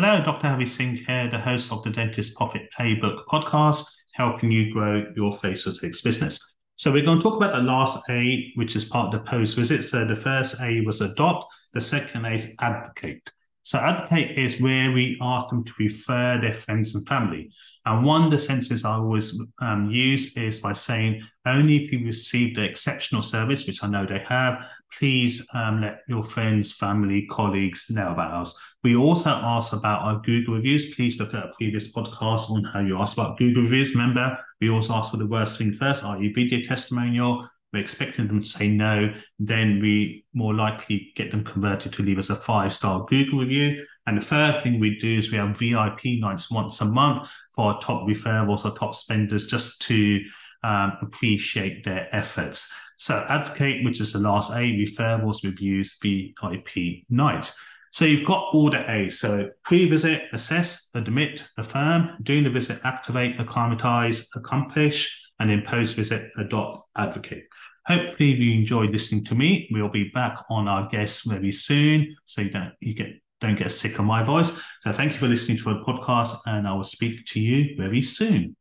Hello, Dr. Harvey Singh here, the host of the Dentist Profit Playbook podcast, helping you grow your face-to-face business. So we're going to talk about the last A, which is part of the post visit. So the first A was adopt, the second A is advocate. So advocate is where we ask them to refer their friends and family. And one of the sentences I always um, use is by saying, only if you receive the exceptional service, which I know they have, please um, let your friends, family, colleagues know about us. We also ask about our Google reviews. Please look at a previous podcast on how you ask about Google reviews. Remember, we also ask for the worst thing first, i.e., video testimonial, we're expecting them to say no, then we more likely get them converted to leave us a five star Google review. And the third thing we do is we have VIP nights once a month for our top referrals or top spenders just to um, appreciate their efforts. So, advocate, which is the last A, referrals, reviews, VIP night. So you've got the A's. So pre-visit, assess, admit, affirm, during the visit, activate, acclimatize, accomplish, and in post-visit, adopt, advocate. Hopefully, if you enjoyed listening to me, we'll be back on our guests very soon, so you don't you get don't get sick of my voice. So thank you for listening to our podcast, and I will speak to you very soon.